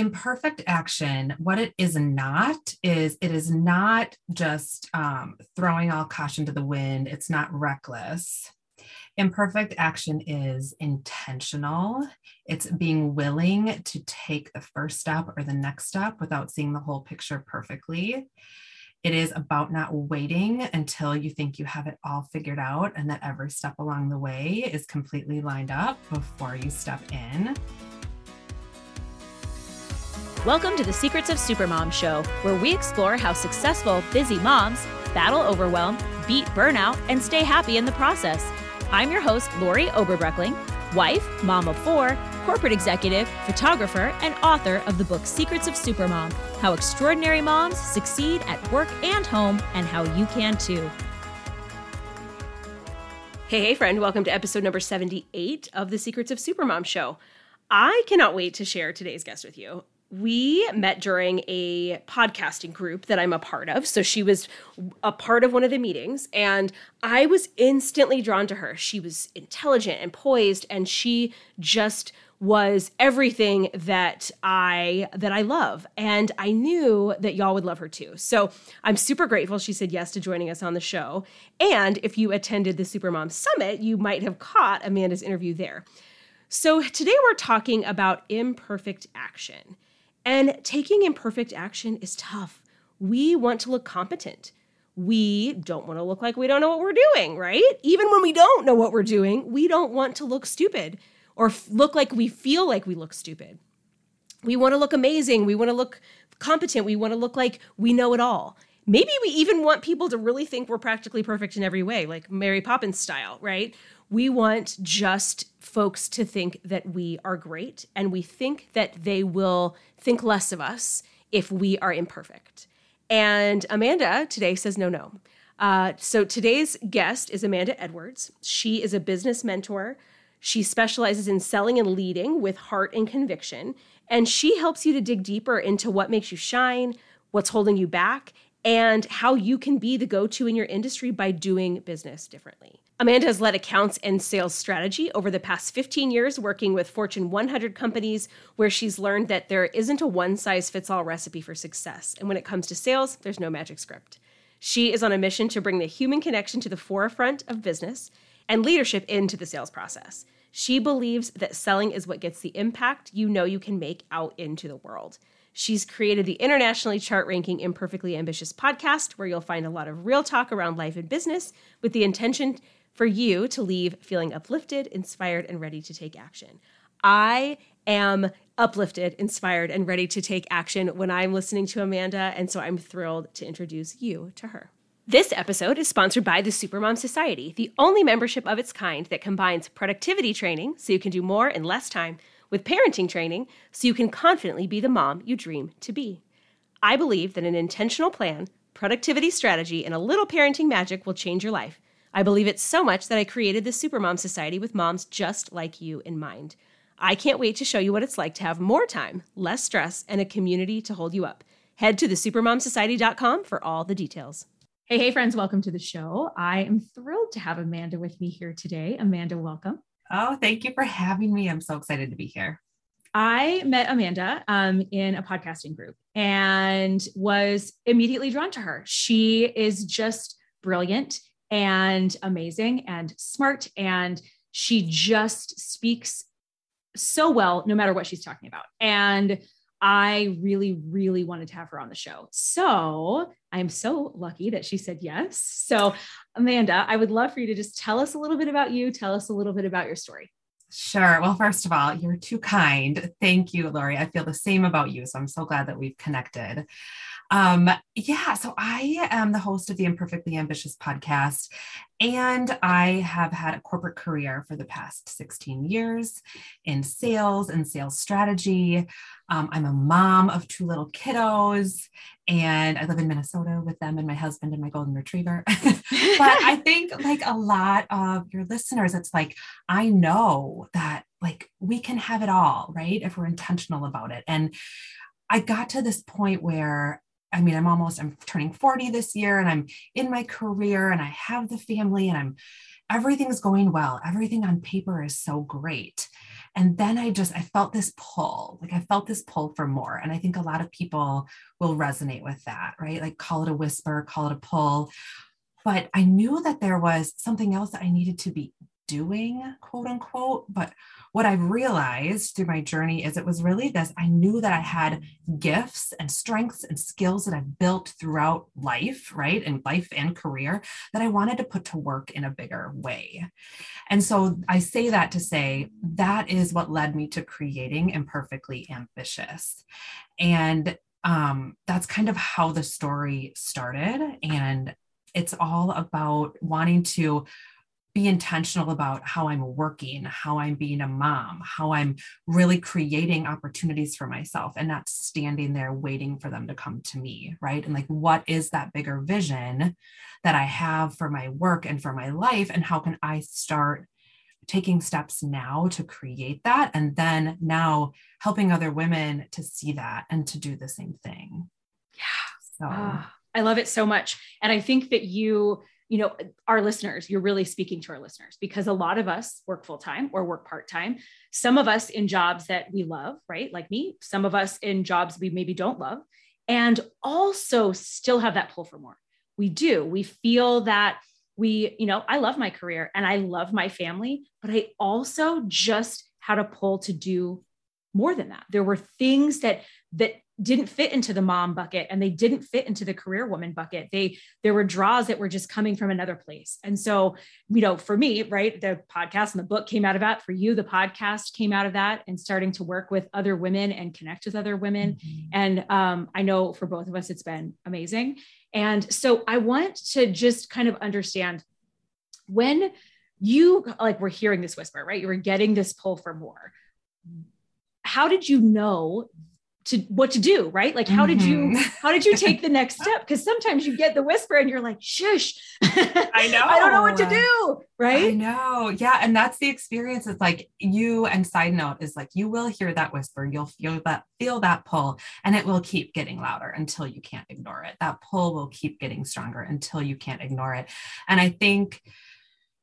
imperfect action, what it is not, is it is not just um, throwing all caution to the wind, it's not reckless. Imperfect action is intentional. It's being willing to take the first step or the next step without seeing the whole picture perfectly. It is about not waiting until you think you have it all figured out and that every step along the way is completely lined up before you step in. Welcome to the Secrets of Supermom show, where we explore how successful, busy moms battle overwhelm, beat burnout, and stay happy in the process. I'm your host, Lori Oberbreckling, wife, mom of four, corporate executive, photographer, and author of the book Secrets of Supermom How Extraordinary Moms Succeed at Work and Home, and How You Can Too. Hey, hey, friend, welcome to episode number 78 of the Secrets of Supermom show. I cannot wait to share today's guest with you we met during a podcasting group that I'm a part of. So she was a part of one of the meetings, and I was instantly drawn to her. She was intelligent and poised, and she just was everything that I that I love and I knew that y'all would love her too. So I'm super grateful she said yes to joining us on the show. And if you attended the Supermom Summit, you might have caught Amanda's interview there. So today we're talking about imperfect action. And taking imperfect action is tough. We want to look competent. We don't want to look like we don't know what we're doing, right? Even when we don't know what we're doing, we don't want to look stupid or f- look like we feel like we look stupid. We want to look amazing. We want to look competent. We want to look like we know it all. Maybe we even want people to really think we're practically perfect in every way, like Mary Poppins style, right? We want just folks to think that we are great and we think that they will think less of us if we are imperfect. And Amanda today says no, no. Uh, so today's guest is Amanda Edwards. She is a business mentor. She specializes in selling and leading with heart and conviction. And she helps you to dig deeper into what makes you shine, what's holding you back, and how you can be the go to in your industry by doing business differently. Amanda has led accounts and sales strategy over the past 15 years, working with Fortune 100 companies, where she's learned that there isn't a one size fits all recipe for success. And when it comes to sales, there's no magic script. She is on a mission to bring the human connection to the forefront of business and leadership into the sales process. She believes that selling is what gets the impact you know you can make out into the world. She's created the internationally chart ranking Imperfectly Ambitious podcast, where you'll find a lot of real talk around life and business with the intention for you to leave feeling uplifted, inspired, and ready to take action. I am uplifted, inspired, and ready to take action when I'm listening to Amanda, and so I'm thrilled to introduce you to her. This episode is sponsored by the Supermom Society, the only membership of its kind that combines productivity training so you can do more in less time with parenting training so you can confidently be the mom you dream to be. I believe that an intentional plan, productivity strategy, and a little parenting magic will change your life. I believe it so much that I created the Supermom Society with moms just like you in mind. I can't wait to show you what it's like to have more time, less stress, and a community to hold you up. Head to thesupermomsociety.com for all the details. Hey, hey, friends, welcome to the show. I am thrilled to have Amanda with me here today. Amanda, welcome. Oh, thank you for having me. I'm so excited to be here. I met Amanda um, in a podcasting group and was immediately drawn to her. She is just brilliant and amazing and smart. And she just speaks so well, no matter what she's talking about. And I really, really wanted to have her on the show. So I'm so lucky that she said yes. So, Amanda, I would love for you to just tell us a little bit about you, tell us a little bit about your story. Sure. Well, first of all, you're too kind. Thank you, Lori. I feel the same about you. So I'm so glad that we've connected. Um, yeah, so I am the host of the Imperfectly Ambitious podcast, and I have had a corporate career for the past 16 years in sales and sales strategy. Um, I'm a mom of two little kiddos, and I live in Minnesota with them and my husband and my golden retriever. but I think, like a lot of your listeners, it's like, I know that like we can have it all, right? If we're intentional about it. And I got to this point where I mean, I'm almost, I'm turning 40 this year and I'm in my career and I have the family and I'm, everything's going well. Everything on paper is so great. And then I just, I felt this pull, like I felt this pull for more. And I think a lot of people will resonate with that, right? Like call it a whisper, call it a pull. But I knew that there was something else that I needed to be doing, quote unquote. But what I've realized through my journey is it was really this I knew that I had gifts and strengths and skills that I've built throughout life, right? And life and career that I wanted to put to work in a bigger way. And so I say that to say that is what led me to creating Imperfectly Ambitious. And um, that's kind of how the story started. And it's all about wanting to be intentional about how I'm working, how I'm being a mom, how I'm really creating opportunities for myself and not standing there waiting for them to come to me, right? And like, what is that bigger vision that I have for my work and for my life? And how can I start taking steps now to create that? And then now helping other women to see that and to do the same thing. Yeah. So. Oh, I love it so much. And I think that you, you know, our listeners, you're really speaking to our listeners because a lot of us work full time or work part time. Some of us in jobs that we love, right? Like me, some of us in jobs we maybe don't love, and also still have that pull for more. We do. We feel that we, you know, I love my career and I love my family, but I also just had a pull to do more than that. There were things that that didn't fit into the mom bucket and they didn't fit into the career woman bucket. They there were draws that were just coming from another place. And so you know for me right the podcast and the book came out of that. For you the podcast came out of that and starting to work with other women and connect with other women. Mm-hmm. and um, i know for both of us it's been amazing. And so i want to just kind of understand when you like we're hearing this whisper right? You were getting this pull for more. How did you know to what to do right? Like how did you mm-hmm. how did you take the next step? Because sometimes you get the whisper and you're like shush. I know i don't know what to do right? I know. Yeah and that's the experience. It's like you and side note is like you will hear that whisper. You'll feel that feel that pull and it will keep getting louder until you can't ignore it. That pull will keep getting stronger until you can't ignore it. And i think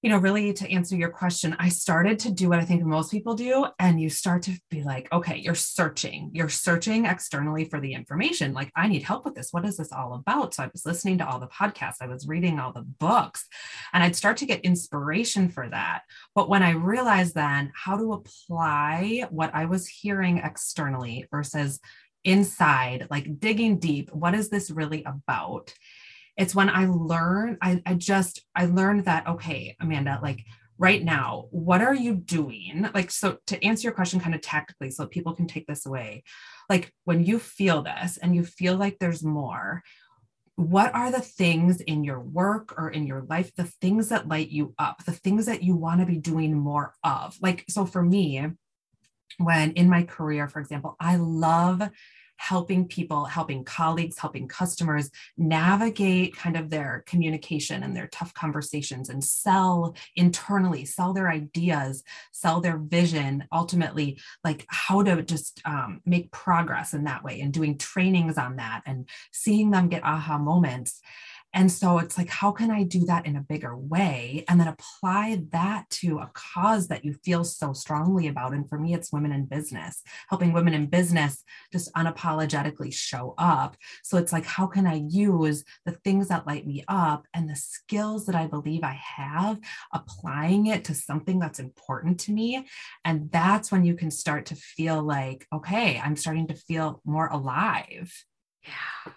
you know, really to answer your question, I started to do what I think most people do. And you start to be like, okay, you're searching, you're searching externally for the information. Like, I need help with this. What is this all about? So I was listening to all the podcasts, I was reading all the books, and I'd start to get inspiration for that. But when I realized then how to apply what I was hearing externally versus inside, like digging deep, what is this really about? It's when I learn, I, I just, I learned that, okay, Amanda, like right now, what are you doing? Like, so to answer your question kind of tactically, so people can take this away, like when you feel this and you feel like there's more, what are the things in your work or in your life, the things that light you up, the things that you want to be doing more of? Like, so for me, when in my career, for example, I love helping people, helping colleagues, helping customers navigate kind of their communication and their tough conversations and sell internally, sell their ideas, sell their vision, ultimately, like how to just um, make progress in that way and doing trainings on that and seeing them get aha moments. And so it's like, how can I do that in a bigger way? And then apply that to a cause that you feel so strongly about. And for me, it's women in business, helping women in business just unapologetically show up. So it's like, how can I use the things that light me up and the skills that I believe I have, applying it to something that's important to me? And that's when you can start to feel like, okay, I'm starting to feel more alive. Yeah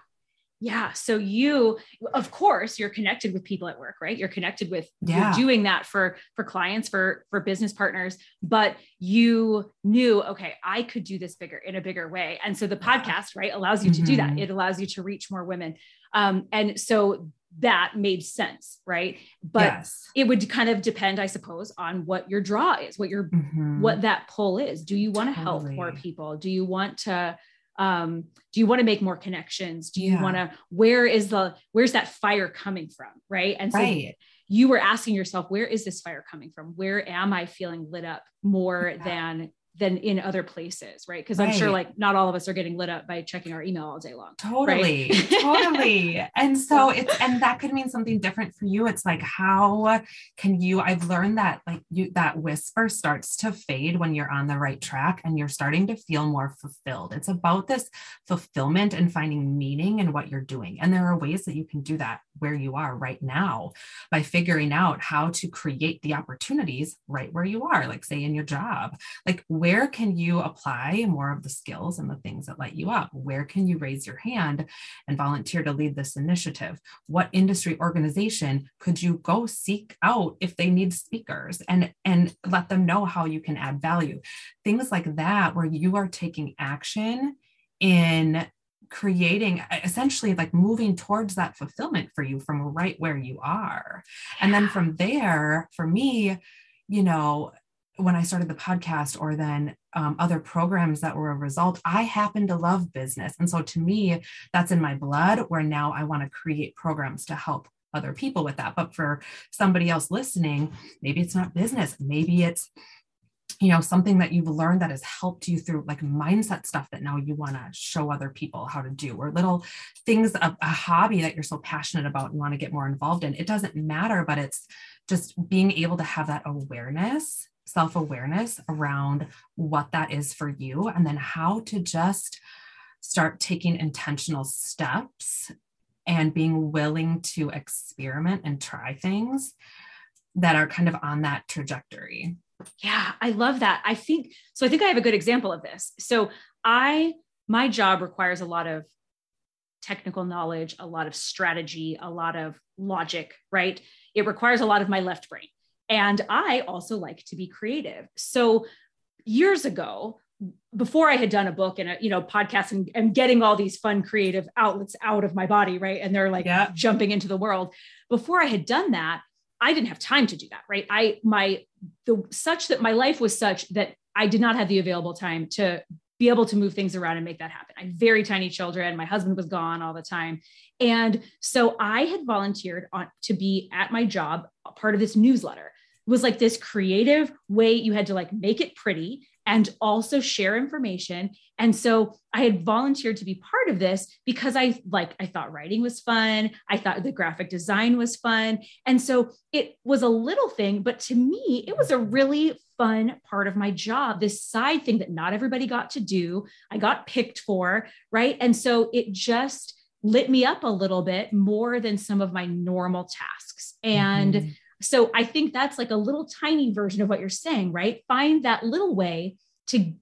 yeah so you of course you're connected with people at work right you're connected with yeah. you're doing that for for clients for for business partners but you knew okay i could do this bigger in a bigger way and so the podcast right allows you mm-hmm. to do that mm-hmm. it allows you to reach more women um, and so that made sense right but yes. it would kind of depend i suppose on what your draw is what your mm-hmm. what that pull is do you want to totally. help more people do you want to um, do you want to make more connections do you yeah. want to where is the where's that fire coming from right and so right. you were asking yourself where is this fire coming from where am i feeling lit up more yeah. than than in other places, right? Because I'm sure like not all of us are getting lit up by checking our email all day long. Totally, totally. And so it's and that could mean something different for you. It's like how can you I've learned that like you that whisper starts to fade when you're on the right track and you're starting to feel more fulfilled. It's about this fulfillment and finding meaning in what you're doing. And there are ways that you can do that where you are right now by figuring out how to create the opportunities right where you are, like say in your job. Like where can you apply more of the skills and the things that light you up? Where can you raise your hand and volunteer to lead this initiative? What industry organization could you go seek out if they need speakers and and let them know how you can add value? Things like that where you are taking action in creating essentially like moving towards that fulfillment for you from right where you are. And then from there, for me, you know, when I started the podcast or then um, other programs that were a result, I happen to love business. And so to me, that's in my blood where now I want to create programs to help other people with that. But for somebody else listening, maybe it's not business, maybe it's you know something that you've learned that has helped you through like mindset stuff that now you want to show other people how to do or little things a, a hobby that you're so passionate about and want to get more involved in it doesn't matter but it's just being able to have that awareness self awareness around what that is for you and then how to just start taking intentional steps and being willing to experiment and try things that are kind of on that trajectory. Yeah, I love that. I think so. I think I have a good example of this. So, I, my job requires a lot of technical knowledge, a lot of strategy, a lot of logic, right? It requires a lot of my left brain. And I also like to be creative. So, years ago, before I had done a book and a you know podcast and, and getting all these fun creative outlets out of my body, right? And they're like Yeah. jumping into the world. Before I had done that, I didn't have time to do that, right? I my the such that my life was such that I did not have the available time to be able to move things around and make that happen. I had very tiny children. My husband was gone all the time. And so I had volunteered on to be at my job, part of this newsletter. Was like this creative way you had to like make it pretty and also share information. And so I had volunteered to be part of this because I like I thought writing was fun. I thought the graphic design was fun. And so it was a little thing, but to me, it was a really fun part of my job, this side thing that not everybody got to do. I got picked for, right? And so it just lit me up a little bit more than some of my normal tasks. And Mhm. So I think that's like a little tiny version of what you're saying, right? Find that little way to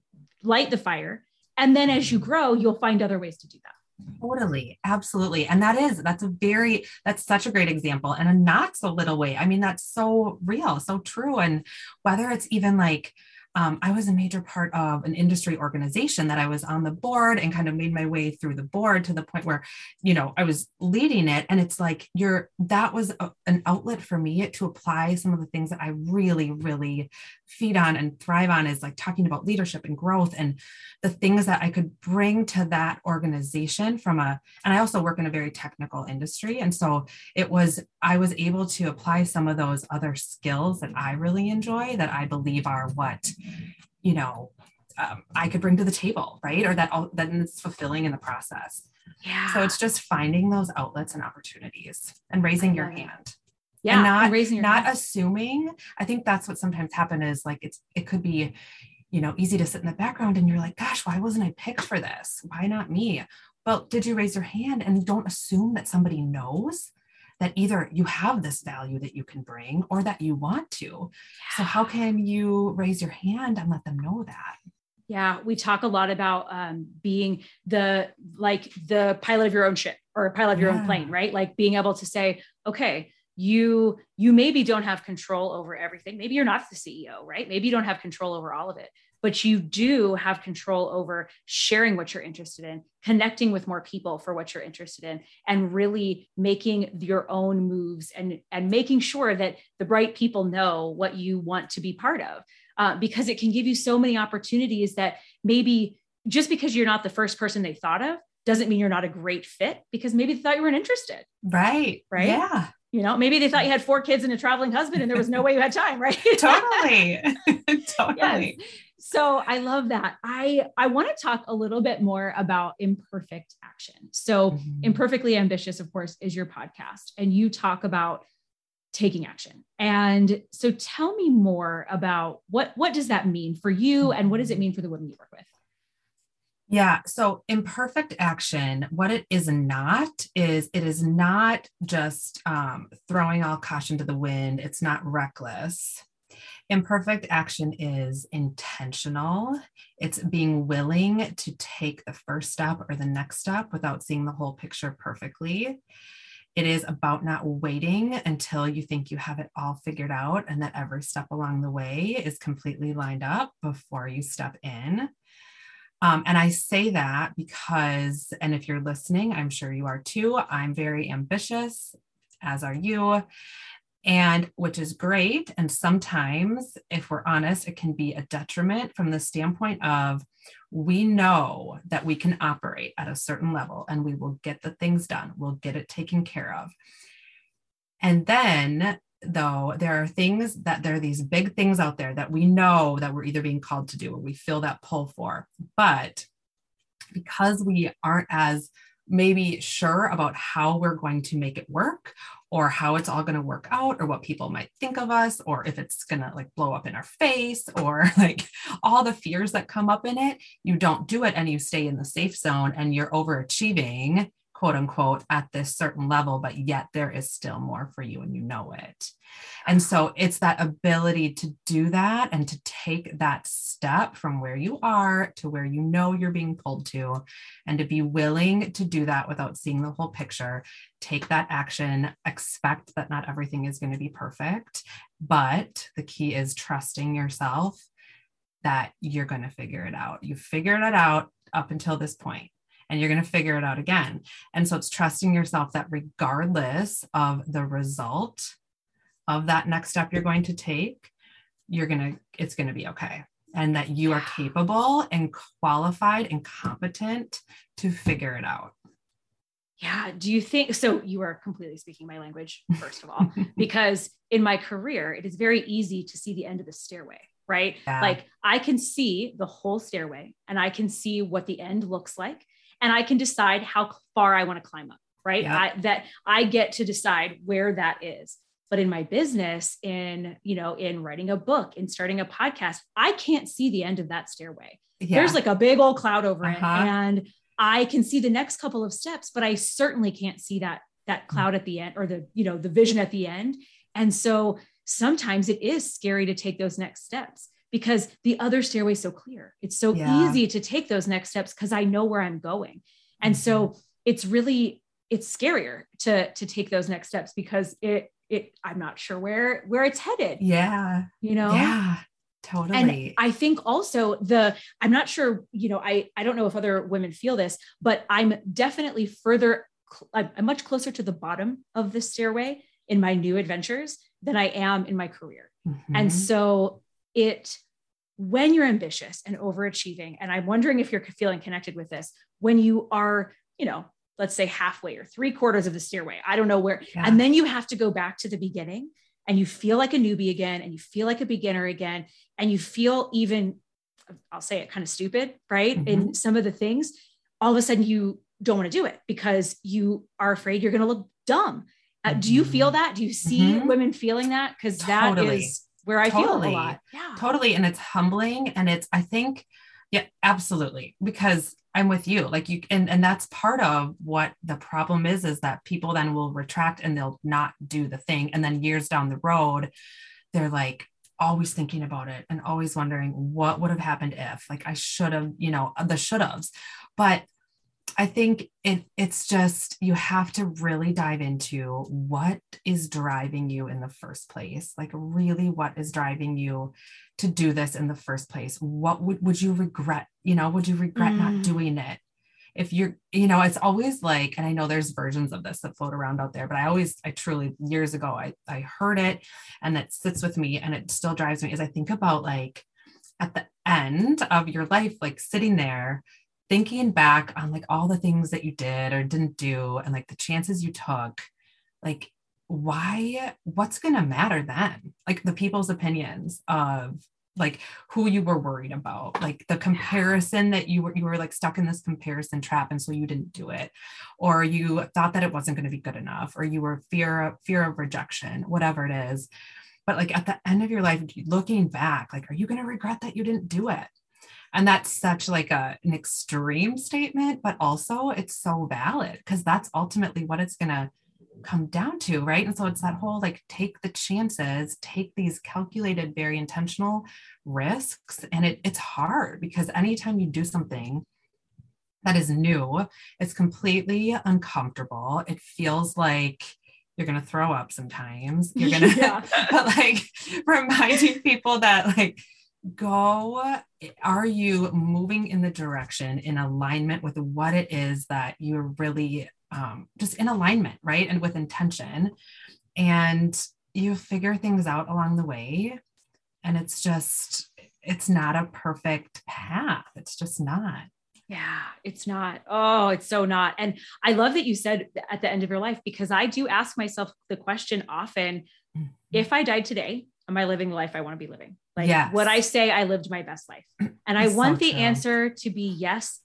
light the fire. And then as you grow, you'll find other ways to do that. Totally, absolutely. And that is, that's a very, that's such a great example and a not so little way. I mean, that's so real, so true. And whether it's even like, um, I was a major part of an industry organization that I was on the board and kind of made my way through the board to the point where, you know, I was leading it. And it's like, you're, that was a, an outlet for me to apply some of the things that I really, really feed on and thrive on is like talking about leadership and growth and the things that I could bring to that organization from a, and I also work in a very technical industry. And so it was, I was able to apply some of those other skills that I really enjoy that I believe are what, you know, um, I could bring to the table, right? Or that all then it's fulfilling in the process. Yeah. So it's just finding those outlets and opportunities and raising your hand yeah. and not and raising your not hand. assuming i think that's what sometimes happen is like it's it could be you know easy to sit in the background and you're like gosh why wasn't i picked for this why not me well did you raise your hand and don't assume that somebody knows that either you have this value that you can bring or that you want to so how can you raise your hand and let them know that Yeah, we talk a lot about um, being the like the pilot of your own ship or a pilot of your own plane, right? Like being able to say, okay, you you maybe don't have control over everything. Maybe you're not the CEO, right? Maybe you don't have control over all of it, but you do have control over sharing what you're interested in, connecting with more people for what you're interested in, and really making your own moves and and making sure that the right people know what you want to be part of uh, because it can give you so many opportunities that maybe just because you're not the first person they thought of doesn't mean you're not a great fit because maybe they thought you weren't interested. right Right? yeah You know, maybe they thought you had four kids and a traveling husband and there was no way you had time, right? totally totally so I love that. I I want to talk a little bit more about imperfect action. So mm-hmm. imperfectly ambitious, of course, is your podcast, and you talk about taking action. And so tell me more about what what does that mean for you, and what does it mean for the women you work with? Yeah. So imperfect action, what it is not is it is not just um, throwing all caution to the wind. It's not reckless. Imperfect action is intentional. It's being willing to take the first step or the next step without seeing the whole picture perfectly. It is about not waiting until you think you have it all figured out and that every step along the way is completely lined up before you step in. Um, and I say that because, and if you're listening, I'm sure you are too. I'm very ambitious, as are you and which is great. And sometimes, if we're honest, it can be a detriment from the standpoint of we know that we can operate at a certain level and we will get the things done, we'll get it taken care of. And then, though, there are things that there are these big things out there that we know that we're either being called to do or we feel that pull for. But because we aren't as maybe sure about how we're going to make it work or how it's all going to work out or what people might think of us or if it's going to like blow up in our face or like all the fears that come up in it you don't do it and you stay in the safe zone and you're overachieving quote unquote at this certain level, but yet there is still more for you and you know it. And so it's that ability to do that and to take that step from where you are to where you know you're being pulled to, and to be willing to do that without seeing the whole picture. Take that action, expect that not everything is going to be perfect, but the key is trusting yourself that you're going to figure it out. You figured it out up until this point and you're going to figure it out again. And so it's trusting yourself that regardless of the result of that next step you're going to take, you're going to, it's going to be okay. And that you are capable and qualified and competent to figure it out. Yeah. Do you think so? You are completely speaking my language, first of all, because in my career, it is very easy to see the end of the stairway, right? Yeah. Like I can see the whole stairway and I can see what the end looks like and I can decide how far I want to climb up, right? Yeah. I, that I get to decide where that is. But in my business, in you know, in writing a book, in starting a podcast, I can't see the end of that stairway. Yeah. There's like a big old cloud over uh-huh. it, and I can see the next couple of steps, but I certainly can't see that that mm. cloud at the end or the you know the vision at the end. And so sometimes it is scary to take those next steps because the other stairway is so clear. It's so yeah. easy to take those next steps because I know where I'm going. And mm-hmm. so it's really it's scarier to to take those next steps because it it I'm not sure where where it's headed. Yeah. You know? Yeah. Totally. And I think also the I'm not sure, you know, I I don't know if other women feel this, but I'm definitely further I'm much closer to the bottom of the stairway in my new adventures than I am in my career. Mm-hmm. And so it when you're ambitious and overachieving and i'm wondering if you're feeling connected with this when you are you know let's say halfway or three quarters of the stairway i don't know where yeah. and then you have to go back to the beginning and you feel like a newbie again and you feel like a beginner again and you feel even i'll say it kind of stupid right mm-hmm. in some of the things all of a sudden you don't want to do it because you are afraid you're going to look dumb uh, do you feel mm-hmm. that do you see mm-hmm. women feeling that because that totally. is where I totally. feel a lot. Yeah. Totally. And it's humbling. And it's, I think, yeah, absolutely. Because I'm with you. Like you and, and that's part of what the problem is, is that people then will retract and they'll not do the thing. And then years down the road, they're like always thinking about it and always wondering what would have happened if like I should have, you know, the should haves. But I think it it's just you have to really dive into what is driving you in the first place. Like really what is driving you to do this in the first place? What would would you regret, you know, would you regret mm. not doing it? If you're, you know, it's always like, and I know there's versions of this that float around out there, but I always, I truly years ago, I I heard it and it sits with me and it still drives me as I think about like at the end of your life, like sitting there thinking back on like all the things that you did or didn't do and like the chances you took, like why what's going to matter then? Like the people's opinions of like who you were worried about like the comparison that you were you were like stuck in this comparison trap and so you didn't do it. Or you thought that it wasn't going to be good enough or you were fear of fear of rejection whatever it is. But like at the end of your life looking back like are you going to regret that you didn't do it and that's such like a, an extreme statement but also it's so valid because that's ultimately what it's going to come down to, right? And so it's that whole like take the chances, take these calculated, very intentional risks. And it, it's hard because anytime you do something that is new, it's completely uncomfortable. It feels like you're going to throw up sometimes. You're going to, yeah. but like reminding people that like, go are you moving in the direction in alignment with what it is that you're really um, just in alignment, right? And with intention. And you figure things out along the way. And it's just, it's not a perfect path. It's just not. Yeah, it's not. Oh, it's so not. And I love that you said at the end of your life, because I do ask myself the question often mm-hmm. if I died today, am I living the life I want to be living? Like, yes. would I say I lived my best life? And I want so the true. answer to be yes,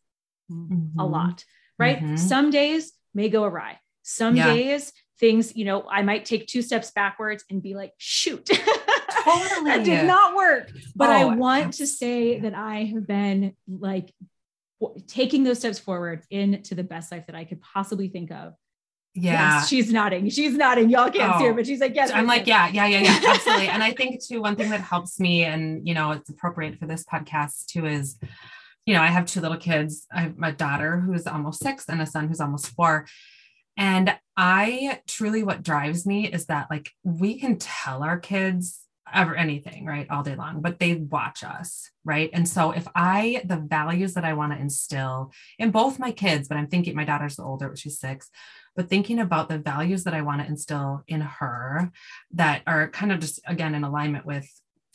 mm-hmm. a lot, right? Mm-hmm. Some days may go awry. Some yeah. days things, you know, I might take two steps backwards and be like, shoot, totally. that did not work. But oh, I want to say that I have been like taking those steps forward into the best life that I could possibly think of. Yeah. Yes, she's nodding. She's nodding. Y'all can't oh. see her, oh. but she's like, yes. I'm like, yeah, yeah, yeah, yeah, absolutely. and I think too, one thing that helps me and, you know, it's appropriate for this podcast too is, you know, I have two little kids. I have my daughter who's almost six and a son who's almost four. And I truly, what drives me is that like we can tell our kids ever anything, right, all day long, but they watch us, right? And so if I, the values that I want to instill in both my kids, but I'm thinking my daughter's the older, she's six, but thinking about the values that I want to instill in her that are kind of just again in alignment with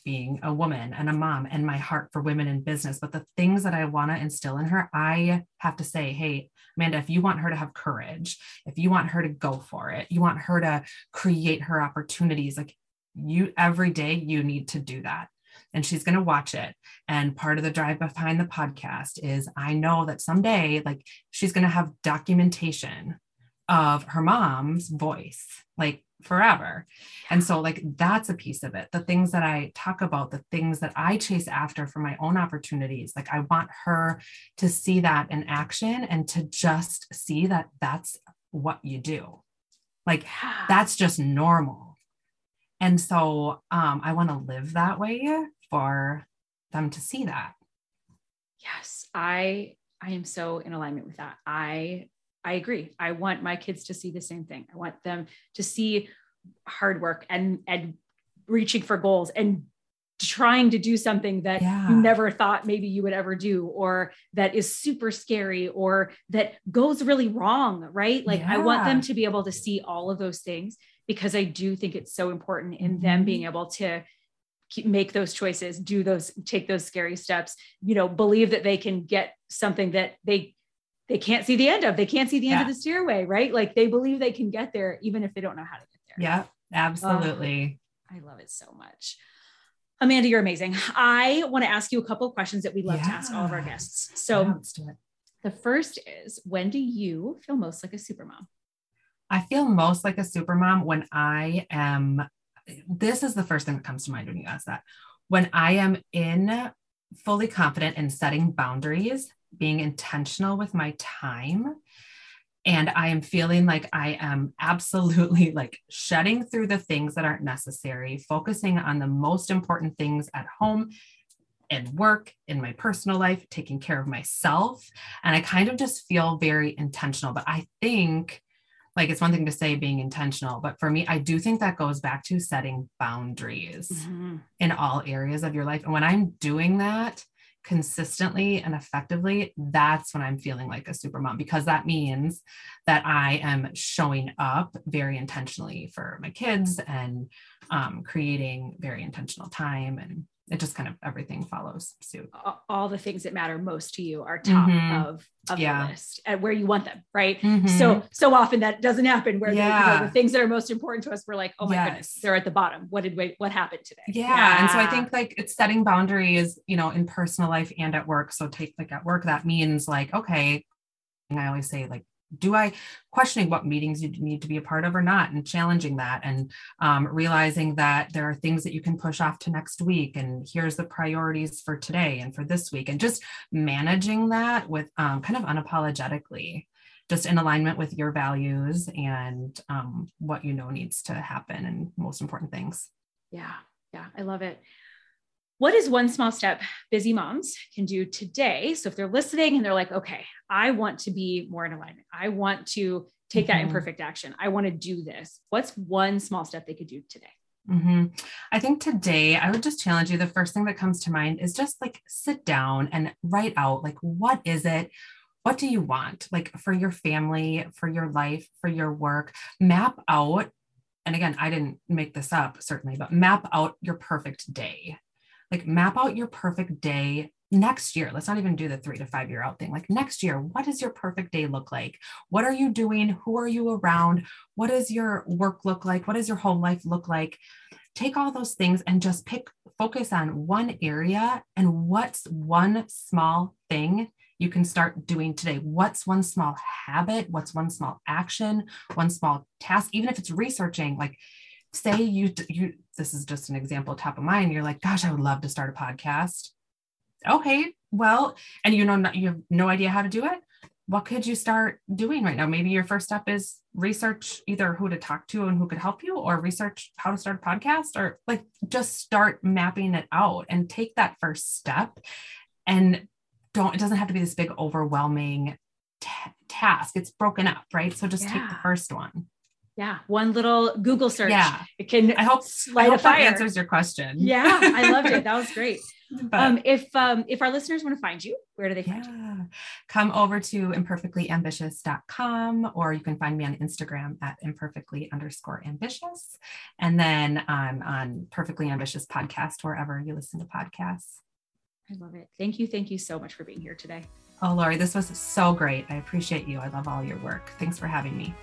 being a woman and a mom and my heart for women in business. But the things that I want to instill in her, I have to say, hey, Amanda, if you want her to have courage, if you want her to go for it, you want her to create her opportunities, like you every day, you need to do that. And she's going to watch it. And part of the drive behind the podcast is I know that someday, like, she's going to have documentation of her mom's voice. Like, forever. And so, like, that's a piece of it. The things that I talk about, the things that I chase after for my own opportunities, like, I want her to see that in action and to just see that that's what you do. Like, that's just normal. And so, um, I want to live that way for them to see that. Yes, I I am so in alignment with that. I I agree. I want my kids to see the same thing. I want them to see hard work and and reaching for goals and trying to do something that yeah. you never thought maybe you would ever do or that is super scary or that goes really wrong right like yeah. i want them to be able to see all of those things because i do think it's so important in mm-hmm. them being able to make those choices do those take those scary steps you know believe that they can get something that they they can't see the end of. They can't see the end yeah. of the stairway, right? Like they believe they can get there even if they don't know how to get there. Yeah, absolutely. Oh, I love it so much. Amanda, you're amazing. I want to ask you a couple of questions that we love yeah. to ask all of our guests. So yeah, let's do it. The first is when do you feel most like a supermom? I feel most like a supermom when I am. This is the first thing that comes to mind when you ask that. When I am in fully confident in setting boundaries being intentional with my time. And i am feeling like i am absolutely like shutting through the things that aren't necessary focusing on the most important things at home and work in my personal life taking care of myself. And i kind of just feel very intentional. But i think like it's one thing to say being intentional but for me i do think that goes back to setting boundaries mm-hmm. in all areas of your life. And when i'm doing that consistently and effectively, that's when I'm feeling like a super mom because that means that I am showing up very intentionally for my kids and um, creating very intentional time. And it just kind of everything follows suit. All the things that matter most to you are top mm-hmm. of, of yeah. the list and where you want them, right? Mm-hmm. So so often that doesn't happen where yeah. the, you know, the, things that are most important to us, we're like, oh my yes. goodness, they're at the bottom. What did we what happened today? Yeah. yeah. And so I think like it's setting boundaries, you know, in personal life and at work. So take like at work, that means like, okay, and I always say like do I questioning what meetings you need to be a part of or not and challenging that and um, realizing that there are things that you can push off to next week and here's the priorities for today and for this week and just managing that with um, kind of unapologetically just in alignment with your values and um, what you know needs to happen and most important things. Yeah. Yeah. I love it what is one small step busy moms can do today? So if they're listening and they're like, okay, I want to be more in alignment, I want to take mm-hmm. that imperfect action, I want to do this. What's one small step they could do today? Mm-hmm. I think today I would just challenge you. The first thing that comes to mind is just like sit down and write out like, what is it? What do you want? Like for your family, for your life, for your work, map out. And again, I didn't make this up, certainly, but map out your perfect day like map out your perfect day next year. Let's not even do the three to five year out thing. Like next year what does your perfect day look like? What are you doing? Who are you around? What does your work look like? What does your home life look like? Take all those things and just pick focus on one area and what's one small thing you can start doing today. What's one small habit? What's one small action? One small task? Even if it's researching like say you you this is just an example top of mind you're like gosh i would love to start a podcast. Okay well and you know you have no idea how to do it? What could you start doing right now? Maybe your first step is research either who to talk to and who could help you or research how to start a podcast or like just start mapping it out and take that first step and don't it doesn't have to be this big overwhelming t- task. It's broken up right? So just yeah. take the first one yeah, one little Google search. Yeah, it can. I hope light I hope a fire. answers your question. Yeah, I loved it. That was great. But, um, if um, if our listeners want to find you, where do they find yeah. you? Come over to imperfectlyambitious.com or you can find me on Instagram at imperfectly underscore ambitious. And then I'm on Perfectly Ambitious Podcast, wherever you listen to podcasts. I love it. Thank you. Thank you so much for being here today. Oh, Lori, this was so great. I appreciate you. I love all your work. Thanks for having me.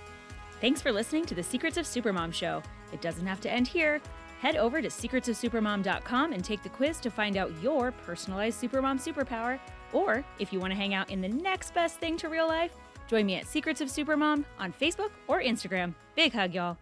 Thanks for listening to the Secrets of Supermom show. It doesn't have to end here. Head over to secretsofsupermom.com and take the quiz to find out your personalized supermom superpower. Or if you want to hang out in the next best thing to real life, join me at Secrets of Supermom on Facebook or Instagram. Big hug, y'all.